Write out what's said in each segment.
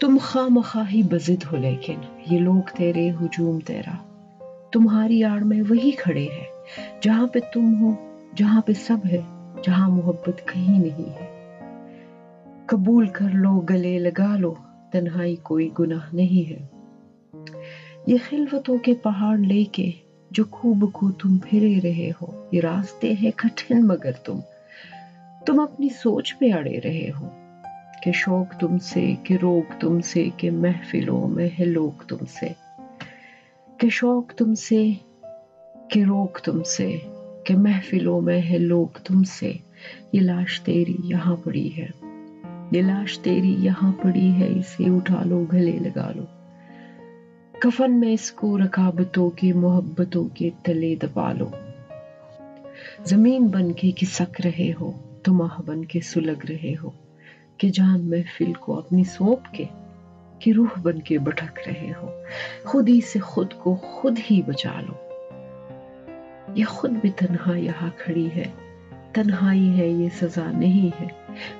تم خواہ مخواہی بزد ہو لیکن یہ لوگ تیرے ہجوم تیرا۔ تمہاری آڑ میں وہی کھڑے ہیں۔ جہاں پہ تم ہو، جہاں پہ سب ہے، جہاں محبت کہیں نہیں ہے۔ قبول کر لو، گلے لگا لو، تنہائی کوئی گناہ نہیں ہے۔ یہ خلوتوں کے پہاڑ لے کے جو خوب کو تم پھرے رہے ہو، یہ راستے ہیں کٹھن مگر تم۔ تم اپنی سوچ پہ اڑے رہے ہو۔ کہ شوق تم سے، کہ روک تم سے، کہ محفلوں میں ہے لوگ تم سے۔ کہ شوق تم سے، کہ روک تم سے، کہ محفلوں میں ہے لوگ تم سے۔ یہ لاش تیری یہاں پڑی ہے۔ یہ لاش تیری یہاں پڑی ہے، اسے اٹھا لو، گلے لگا لو۔ کفن میں اس کو رکابتوں کے محبتوں کے تلے دبا لو۔ زمین بن کے کسک رہے ہو تم آہ بن کے سلگ رہے ہو۔ کہ جان محفل کو اپنی سونپ کے کہ روح بن کے بٹھک رہے ہو خود ہی سے خود کو خود ہی بچا لو۔ یہ خود بھی تنہا یہاں کھڑی ہے۔ تنہائی ہے، یہ سزا نہیں ہے۔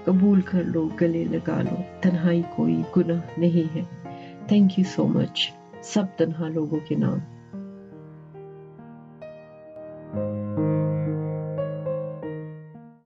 قبول کر لو، گلے لگا لو۔ تنہائی کوئی گناہ نہیں ہے۔ تھینک یو سو مچ سب تنہا لوگوں کے نام۔